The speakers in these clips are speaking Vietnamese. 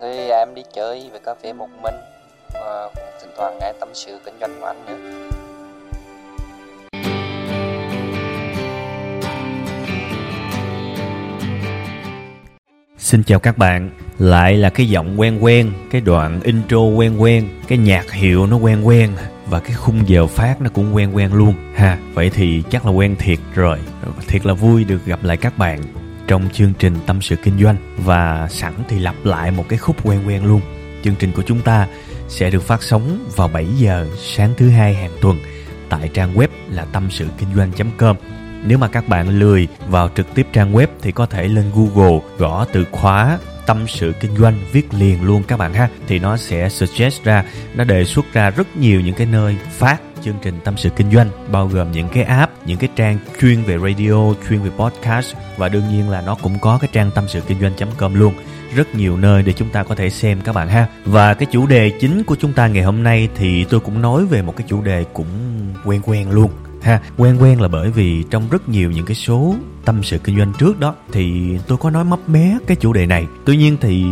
Thì em đi chơi về cà phê một mình và cũng thỉnh thoảng nghe tâm sự kinh doanh của anh nữa. Xin chào các bạn, lại là cái giọng quen quen, cái đoạn intro quen quen, cái nhạc hiệu nó quen quen và cái khung giờ phát nó cũng quen quen luôn ha. Vậy thì chắc là quen thiệt rồi. Thiệt là vui được gặp lại các bạn trong chương trình Tâm sự Kinh doanh và sẵn thì lặp lại một cái khúc quen quen luôn. Chương trình của chúng ta sẽ được phát sóng vào 7 giờ sáng thứ hai hàng tuần tại trang web là tâm sự kinh doanh.com. Nếu mà các bạn lười vào trực tiếp trang web thì có thể lên Google gõ từ khóa tâm sự kinh doanh viết liền luôn các bạn ha thì nó sẽ suggest ra, nó đề xuất ra rất nhiều những cái nơi phát chương trình tâm sự kinh doanh bao gồm những cái app, những cái trang chuyên về radio, chuyên về podcast và đương nhiên là nó cũng có cái trang tâm sự kinh doanh.com luôn. Rất nhiều nơi để chúng ta có thể xem các bạn ha. Và cái chủ đề chính của chúng ta ngày hôm nay thì tôi cũng nói về một cái chủ đề cũng quen quen luôn ha. Quen quen là bởi vì trong rất nhiều những cái số tâm sự kinh doanh trước đó thì tôi có nói mấp mé cái chủ đề này. Tuy nhiên thì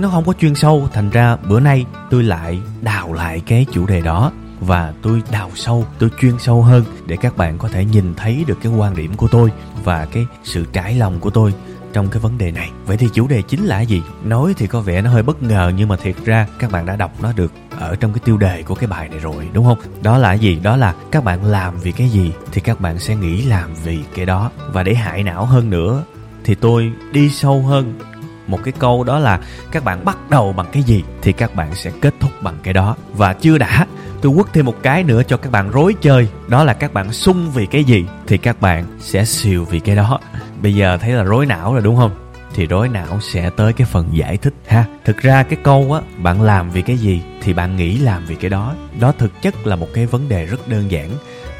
nó không có chuyên sâu, thành ra bữa nay tôi lại đào lại cái chủ đề đó và tôi đào sâu, tôi chuyên sâu hơn để các bạn có thể nhìn thấy được cái quan điểm của tôi và cái sự trải lòng của tôi trong cái vấn đề này. Vậy thì chủ đề chính là gì? Nói thì có vẻ nó hơi bất ngờ nhưng mà thiệt ra các bạn đã đọc nó được ở trong cái tiêu đề của cái bài này rồi, đúng không? Đó là gì? Đó là các bạn làm vì cái gì thì các bạn sẽ nghĩ làm vì cái đó. Và để hại não hơn nữa thì tôi đi sâu hơn một cái câu đó là các bạn bắt đầu bằng cái gì thì các bạn sẽ kết thúc bằng cái đó. Và chưa đã tôi quất thêm một cái nữa cho các bạn rối chơi. Đó là các bạn sung vì cái gì thì các bạn sẽ xìu vì cái đó. Bây giờ thấy là rối não rồi đúng không? Thì rối não sẽ tới cái phần giải thích ha. Thực ra cái câu á, bạn làm vì cái gì thì bạn nghĩ làm vì cái đó. Đó thực chất là một cái vấn đề rất đơn giản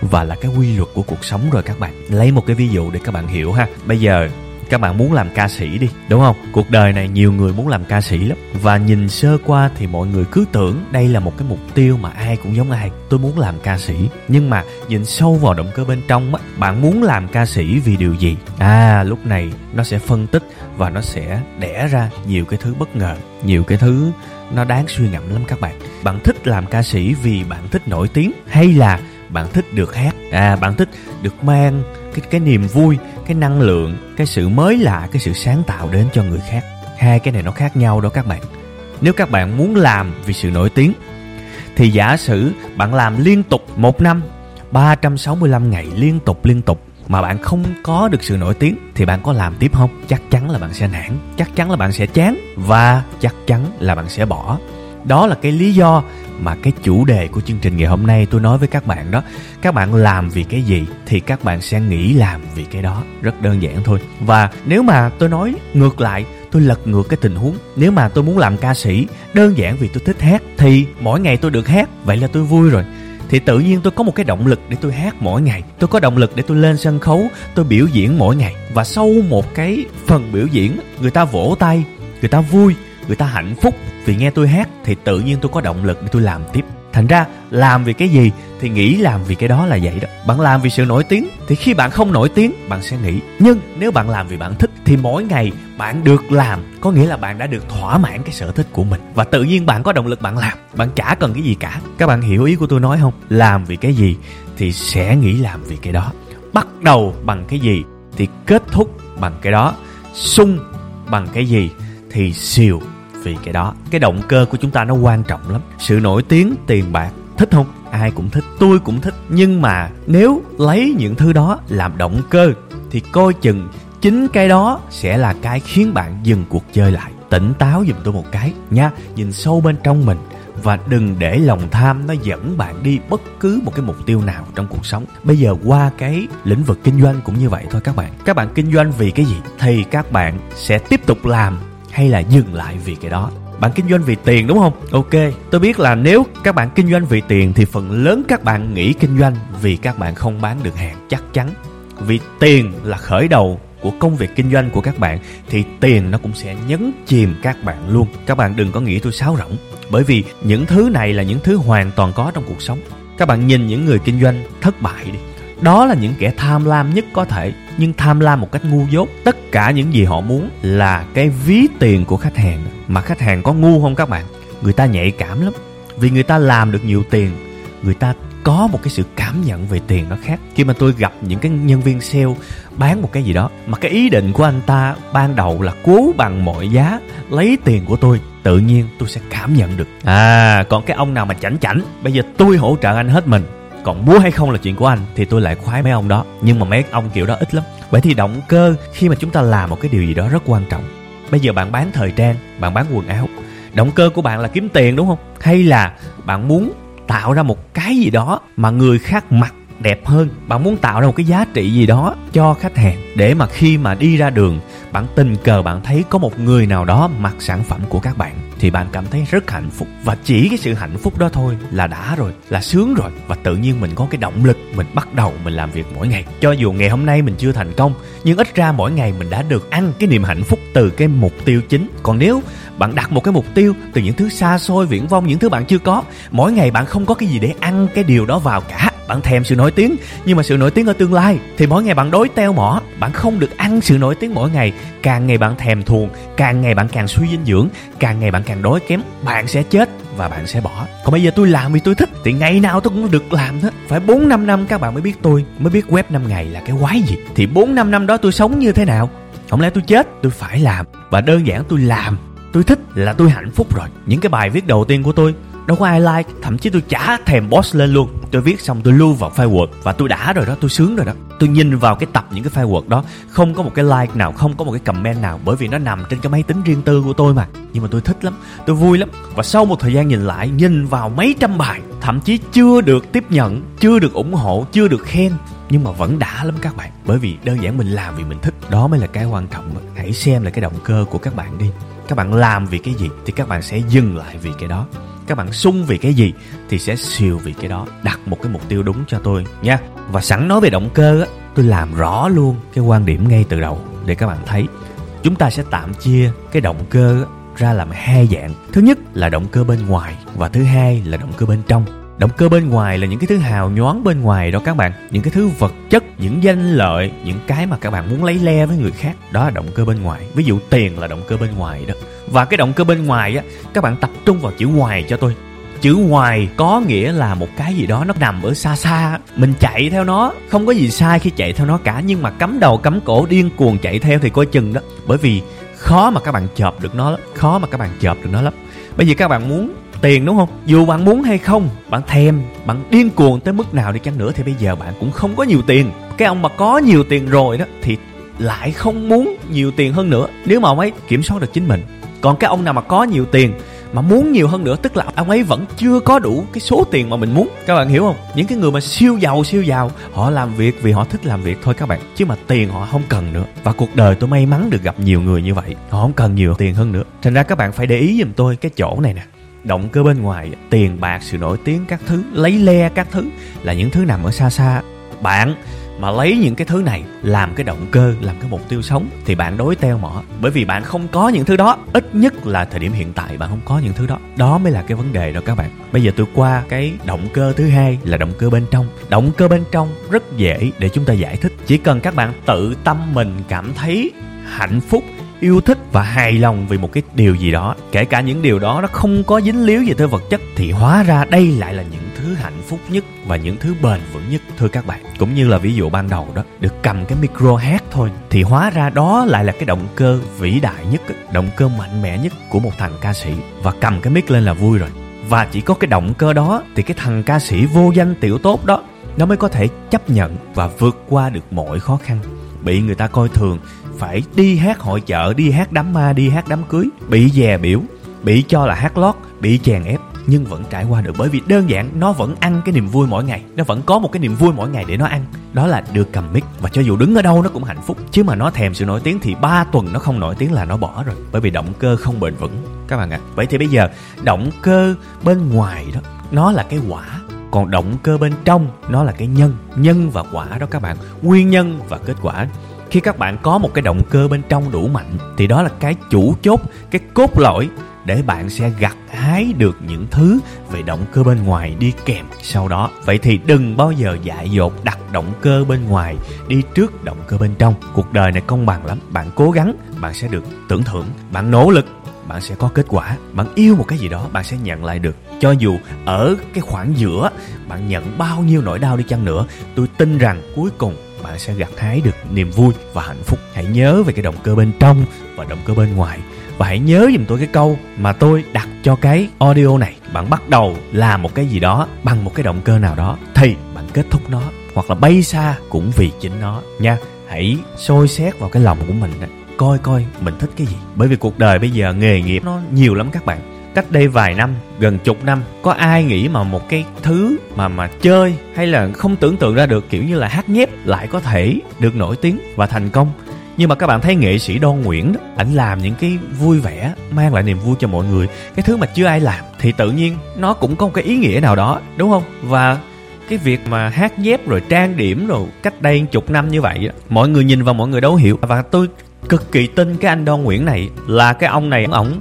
và là cái quy luật của cuộc sống rồi các bạn. Lấy một cái ví dụ để các bạn hiểu ha. Bây giờ các bạn muốn làm ca sĩ đi, đúng không? Cuộc đời này nhiều người muốn làm ca sĩ lắm. Và nhìn sơ qua thì mọi người cứ tưởng đây là một cái mục tiêu mà ai cũng giống ai. Tôi muốn làm ca sĩ. Nhưng mà nhìn sâu vào động cơ bên trong á, bạn muốn làm ca sĩ vì điều gì? À lúc này nó sẽ phân tích và nó sẽ đẻ ra nhiều cái thứ bất ngờ, nhiều cái thứ nó đáng suy ngẫm lắm các bạn. Bạn thích làm ca sĩ vì bạn thích nổi tiếng hay là bạn thích được hát? À bạn thích được mang cái cái niềm vui cái năng lượng cái sự mới lạ cái sự sáng tạo đến cho người khác hai cái này nó khác nhau đó các bạn nếu các bạn muốn làm vì sự nổi tiếng thì giả sử bạn làm liên tục một năm 365 ngày liên tục liên tục mà bạn không có được sự nổi tiếng thì bạn có làm tiếp không? Chắc chắn là bạn sẽ nản, chắc chắn là bạn sẽ chán và chắc chắn là bạn sẽ bỏ. Đó là cái lý do mà cái chủ đề của chương trình ngày hôm nay tôi nói với các bạn đó. Các bạn làm vì cái gì thì các bạn sẽ nghĩ làm vì cái đó. Rất đơn giản thôi. Và nếu mà tôi nói ngược lại, tôi lật ngược cái tình huống. Nếu mà tôi muốn làm ca sĩ, đơn giản vì tôi thích hát, thì mỗi ngày tôi được hát. Vậy là tôi vui rồi. Thì tự nhiên tôi có một cái động lực để tôi hát mỗi ngày. Tôi có động lực để tôi lên sân khấu, tôi biểu diễn mỗi ngày. Và sau một cái phần biểu diễn, người ta vỗ tay, người ta vui người ta hạnh phúc vì nghe tôi hát thì tự nhiên tôi có động lực để tôi làm tiếp. Thành ra, làm vì cái gì thì nghĩ làm vì cái đó là vậy đó. Bạn làm vì sự nổi tiếng thì khi bạn không nổi tiếng, bạn sẽ nghĩ. Nhưng nếu bạn làm vì bạn thích thì mỗi ngày bạn được làm có nghĩa là bạn đã được thỏa mãn cái sở thích của mình. Và tự nhiên bạn có động lực bạn làm. Bạn chả cần cái gì cả. Các bạn hiểu ý của tôi nói không? Làm vì cái gì thì sẽ nghĩ làm vì cái đó. Bắt đầu bằng cái gì thì kết thúc bằng cái đó. Sung bằng cái gì thì siêu vì cái đó, cái động cơ của chúng ta nó quan trọng lắm. Sự nổi tiếng, tiền bạc, thích không? Ai cũng thích, tôi cũng thích. Nhưng mà nếu lấy những thứ đó làm động cơ, thì coi chừng chính cái đó sẽ là cái khiến bạn dừng cuộc chơi lại. Tỉnh táo giùm tôi một cái nha. Nhìn sâu bên trong mình và đừng để lòng tham nó dẫn bạn đi bất cứ một cái mục tiêu nào trong cuộc sống. Bây giờ qua cái lĩnh vực kinh doanh cũng như vậy thôi các bạn. Các bạn kinh doanh vì cái gì? Thì các bạn sẽ tiếp tục làm hay là dừng lại vì cái đó? Bạn kinh doanh vì tiền đúng không? Ok, tôi biết là nếu các bạn kinh doanh vì tiền thì phần lớn các bạn nghĩ kinh doanh vì các bạn không bán được hàng chắc chắn. Vì tiền là khởi đầu của công việc kinh doanh của các bạn thì tiền nó cũng sẽ nhấn chìm các bạn luôn. Các bạn đừng có nghĩ tôi sáo rỗng, bởi vì những thứ này là những thứ hoàn toàn có trong cuộc sống. Các bạn nhìn những người kinh doanh thất bại đi đó là những kẻ tham lam nhất có thể, nhưng tham lam một cách ngu dốt, tất cả những gì họ muốn là cái ví tiền của khách hàng. Mà khách hàng có ngu không các bạn? Người ta nhạy cảm lắm. Vì người ta làm được nhiều tiền, người ta có một cái sự cảm nhận về tiền nó khác. Khi mà tôi gặp những cái nhân viên sale bán một cái gì đó, mà cái ý định của anh ta ban đầu là cố bằng mọi giá lấy tiền của tôi, tự nhiên tôi sẽ cảm nhận được. À còn cái ông nào mà chảnh chảnh, bây giờ tôi hỗ trợ anh hết mình còn mua hay không là chuyện của anh, thì tôi lại khoái mấy ông đó. Nhưng mà mấy ông kiểu đó ít lắm. Vậy thì động cơ khi mà chúng ta làm một cái điều gì đó rất quan trọng. Bây giờ bạn bán thời trang, bạn bán quần áo. Động cơ của bạn là kiếm tiền, đúng không? Hay là bạn muốn tạo ra một cái gì đó mà người khác mặc đẹp hơn? Bạn muốn tạo ra một cái giá trị gì đó cho khách hàng để mà khi mà đi ra đường bạn tình cờ bạn thấy có một người nào đó mặc sản phẩm của các bạn, thì bạn cảm thấy rất hạnh phúc. Và chỉ cái sự hạnh phúc đó thôi là đã rồi, là sướng rồi. Và tự nhiên mình có cái động lực, mình bắt đầu mình làm việc mỗi ngày. Cho dù ngày hôm nay mình chưa thành công, nhưng ít ra mỗi ngày mình đã được ăn cái niềm hạnh phúc từ cái mục tiêu chính. Còn nếu bạn đặt một cái mục tiêu từ những thứ xa xôi, viễn vông, những thứ bạn chưa có, mỗi ngày bạn không có cái gì để ăn cái điều đó vào cả bạn thèm sự nổi tiếng, nhưng mà sự nổi tiếng ở tương lai thì mỗi ngày bạn đối teo mỏ. Bạn không được ăn sự nổi tiếng mỗi ngày. Càng ngày bạn thèm thuồng, càng ngày bạn càng suy dinh dưỡng, càng ngày bạn càng đói kém, bạn sẽ chết và bạn sẽ bỏ. Còn bây giờ tôi làm vì tôi thích, thì ngày nào tôi cũng được làm hết. Phải bốn năm năm, các bạn mới biết tôi, mới biết web 5 ngày là cái quái gì. Thì bốn năm năm đó tôi sống như thế nào? Không lẽ tôi chết, tôi phải làm. Và đơn giản tôi làm. Tôi thích là tôi hạnh phúc rồi. Những cái bài viết đầu tiên của tôi đâu có ai like, thậm chí tôi chả thèm boss lên luôn. Tôi viết xong tôi lưu vào file word và tôi đã rồi đó, tôi sướng rồi đó. Tôi nhìn vào cái tập những cái file word đó, không có một cái like nào, không có một cái comment nào, bởi vì nó nằm trên cái máy tính riêng tư của tôi mà. Nhưng mà tôi thích lắm, tôi vui lắm. Và sau một thời gian nhìn lại, nhìn vào mấy trăm bài, thậm chí chưa được tiếp nhận, chưa được ủng hộ, chưa được khen, nhưng mà vẫn đã lắm các bạn. Bởi vì đơn giản mình làm vì mình thích, đó mới là cái quan trọng hãy xem là cái động cơ của các bạn đi. Các bạn làm vì cái gì thì các bạn sẽ dừng lại vì cái đó các bạn sung vì cái gì thì sẽ siêu vì cái đó. Đặt một cái mục tiêu đúng cho tôi nha. Và sẵn nói về động cơ á, tôi làm rõ luôn cái quan điểm ngay từ đầu để các bạn thấy. Chúng ta sẽ tạm chia cái động cơ ra làm hai dạng. Thứ nhất là động cơ bên ngoài và thứ hai là động cơ bên trong động cơ bên ngoài là những cái thứ hào nhoáng bên ngoài đó các bạn. Những cái thứ vật chất, những danh lợi, những cái mà các bạn muốn lấy le với người khác. Đó là động cơ bên ngoài. Ví dụ tiền là động cơ bên ngoài đó. Và cái động cơ bên ngoài á, các bạn tập trung vào chữ ngoài cho tôi. Chữ ngoài có nghĩa là một cái gì đó nó nằm ở xa xa. Mình chạy theo nó, không có gì sai khi chạy theo nó cả. Nhưng mà cắm đầu cắm cổ, điên cuồng chạy theo thì coi chừng đó. Bởi vì khó mà các bạn chợp được nó lắm, khó mà các bạn chợp được nó lắm. Bây giờ các bạn muốn tiền, đúng không? Dù bạn muốn hay không, bạn thèm, bạn điên cuồng tới mức nào đi chăng nữa thì bây giờ bạn cũng không có nhiều tiền. Cái ông mà có nhiều tiền rồi đó thì lại không muốn nhiều tiền hơn nữa. Nếu mà ông ấy kiểm soát được chính mình. Còn cái ông nào mà có nhiều tiền, mà muốn nhiều hơn nữa, tức là ông ấy vẫn chưa có đủ cái số tiền mà mình muốn. Các bạn hiểu không? Những cái người mà siêu giàu siêu giàu, họ làm việc vì họ thích làm việc thôi các bạn. Chứ mà tiền họ không cần nữa. Và cuộc đời tôi may mắn được gặp nhiều người như vậy. Họ không cần nhiều tiền hơn nữa. Thành ra các bạn phải để ý giùm tôi cái chỗ này nè động cơ bên ngoài, tiền bạc, sự nổi tiếng các thứ, lấy le các thứ là những thứ nằm ở xa xa. Bạn mà lấy những cái thứ này làm cái động cơ, làm cái mục tiêu sống thì bạn đối teo mỏ. Bởi vì bạn không có những thứ đó, ít nhất là thời điểm hiện tại bạn không có những thứ đó. Đó mới là cái vấn đề đó các bạn. Bây giờ tôi qua cái động cơ thứ hai là động cơ bên trong. Động cơ bên trong rất dễ để chúng ta giải thích. Chỉ cần các bạn tự tâm mình cảm thấy hạnh phúc yêu thích và hài lòng vì một cái điều gì đó. Kể cả những điều đó nó không có dính líu gì tới vật chất, thì hóa ra đây lại là những thứ hạnh phúc nhất và những thứ bền vững nhất, thưa các bạn. Cũng như là ví dụ ban đầu đó, được cầm cái micro hát thôi, thì hóa ra đó lại là cái động cơ vĩ đại nhất, động cơ mạnh mẽ nhất của một thằng ca sĩ. Và cầm cái mic lên là vui rồi. Và chỉ có cái động cơ đó thì cái thằng ca sĩ vô danh tiểu tốt đó, nó mới có thể chấp nhận và vượt qua được mọi khó khăn. Bị người ta coi thường phải đi hát hội chợ, đi hát đám ma, đi hát đám cưới. Bị dè biểu, bị cho là hát lót, bị chèn ép, nhưng vẫn trải qua được. Bởi vì đơn giản, nó vẫn ăn cái niềm vui mỗi ngày. Nó vẫn có một cái niềm vui mỗi ngày để nó ăn. Đó là được cầm mic. Và cho dù đứng ở đâu, nó cũng hạnh phúc. Chứ mà nó thèm sự nổi tiếng thì ba tuần nó không nổi tiếng là nó bỏ rồi. Bởi vì động cơ không bền vững, các bạn ạ. À. vậy thì bây giờ, động cơ bên ngoài đó, nó là cái quả. Còn động cơ bên trong, nó là cái nhân. Nhân và quả đó các bạn. Nguyên nhân và kết quả khi các bạn có một cái động cơ bên trong đủ mạnh, thì đó là cái chủ chốt, cái cốt lõi để bạn sẽ gặt hái được những thứ về động cơ bên ngoài đi kèm sau đó. Vậy thì đừng bao giờ dại dột đặt động cơ bên ngoài đi trước động cơ bên trong. Cuộc đời này công bằng lắm. Bạn cố gắng, bạn sẽ được tưởng thưởng. Bạn nỗ lực, bạn sẽ có kết quả. Bạn yêu một cái gì đó, bạn sẽ nhận lại được. Cho dù ở cái khoảng giữa, bạn nhận bao nhiêu nỗi đau đi chăng nữa, tôi tin rằng cuối cùng bạn sẽ gặt hái được niềm vui và hạnh phúc. Hãy nhớ về cái động cơ bên trong và động cơ bên ngoài. Và hãy nhớ giùm tôi cái câu mà tôi đặt cho cái audio này. Bạn bắt đầu làm một cái gì đó bằng một cái động cơ nào đó, thì bạn kết thúc nó, hoặc là bay xa cũng vì chính nó nha. Hãy soi xét vào cái lòng của mình coi coi mình thích cái gì. Bởi vì cuộc đời bây giờ nghề nghiệp nó nhiều lắm các bạn cách đây vài năm gần chục năm có ai nghĩ mà một cái thứ mà mà chơi hay là không tưởng tượng ra được kiểu như là hát nhép lại có thể được nổi tiếng và thành công nhưng mà các bạn thấy nghệ sĩ đoan Nguyễn đó, ảnh làm những cái vui vẻ, mang lại niềm vui cho mọi người. Cái thứ mà chưa ai làm thì tự nhiên nó cũng có một cái ý nghĩa nào đó, đúng không? Và cái việc mà hát nhép rồi trang điểm rồi cách đây chục năm như vậy mọi người nhìn vào mọi người đấu hiểu và tôi cực kỳ tin cái anh đoan Nguyễn này là cái ông này ổng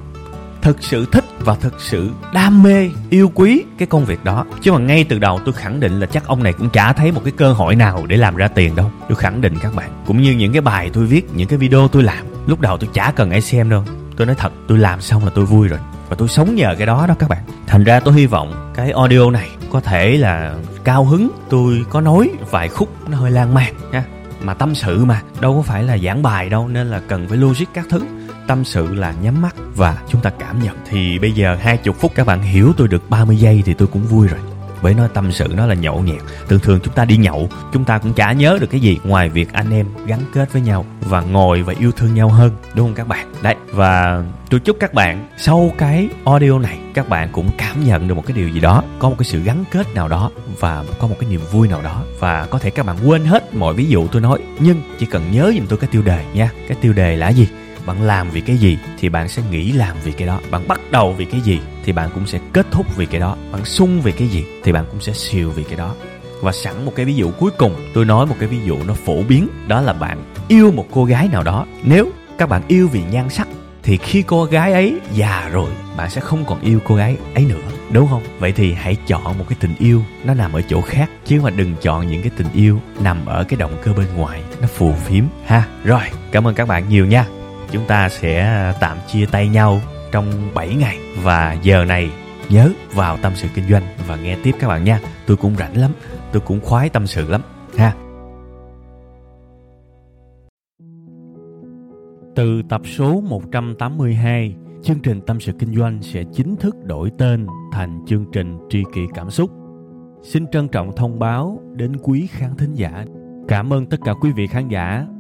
thực sự thích và thực sự đam mê, yêu quý cái công việc đó. Chứ mà ngay từ đầu tôi khẳng định là chắc ông này cũng chả thấy một cái cơ hội nào để làm ra tiền đâu. Tôi khẳng định các bạn, cũng như những cái bài tôi viết, những cái video tôi làm, lúc đầu tôi chả cần ai xem đâu. Tôi nói thật, tôi làm xong là tôi vui rồi, và tôi sống nhờ cái đó đó các bạn. Thành ra tôi hy vọng cái audio này có thể là cao hứng, tôi có nói vài khúc nó hơi lan man nha. Mà tâm sự mà, đâu có phải là giảng bài đâu, nên là cần phải logic các thứ tâm sự là nhắm mắt và chúng ta cảm nhận. Thì bây giờ hai chục phút các bạn hiểu tôi được 30 giây thì tôi cũng vui rồi. Bởi nói tâm sự nó là nhậu nhẹt. Thường thường chúng ta đi nhậu, chúng ta cũng chả nhớ được cái gì ngoài việc anh em gắn kết với nhau và ngồi và yêu thương nhau hơn, đúng không các bạn? Đấy, và tôi chúc các bạn sau cái audio này, các bạn cũng cảm nhận được một cái điều gì đó. Có một cái sự gắn kết nào đó và có một cái niềm vui nào đó. Và có thể các bạn quên hết mọi ví dụ tôi nói, nhưng chỉ cần nhớ giùm tôi cái tiêu đề nha. Cái tiêu đề là gì? Bạn làm vì cái gì thì bạn sẽ nghĩ làm vì cái đó. Bạn bắt đầu vì cái gì thì bạn cũng sẽ kết thúc vì cái đó. Bạn sung vì cái gì thì bạn cũng sẽ siêu vì cái đó. Và sẵn một cái ví dụ cuối cùng. Tôi nói một cái ví dụ nó phổ biến. Đó là bạn yêu một cô gái nào đó. Nếu các bạn yêu vì nhan sắc thì khi cô gái ấy già rồi, bạn sẽ không còn yêu cô gái ấy nữa. Đúng không? Vậy thì hãy chọn một cái tình yêu. Nó nằm ở chỗ khác. Chứ mà đừng chọn những cái tình yêu nằm ở cái động cơ bên ngoài. Nó phù phiếm. Ha? Rồi. Cảm ơn các bạn nhiều nha chúng ta sẽ à, tạm chia tay nhau trong 7 ngày và giờ này nhớ vào tâm sự kinh doanh và nghe tiếp các bạn nha. Tôi cũng rảnh lắm, tôi cũng khoái tâm sự lắm ha. Từ tập số 182, chương trình Tâm sự Kinh doanh sẽ chính thức đổi tên thành chương trình Tri kỷ Cảm xúc. Xin trân trọng thông báo đến quý khán thính giả Cảm ơn tất cả quý vị khán giả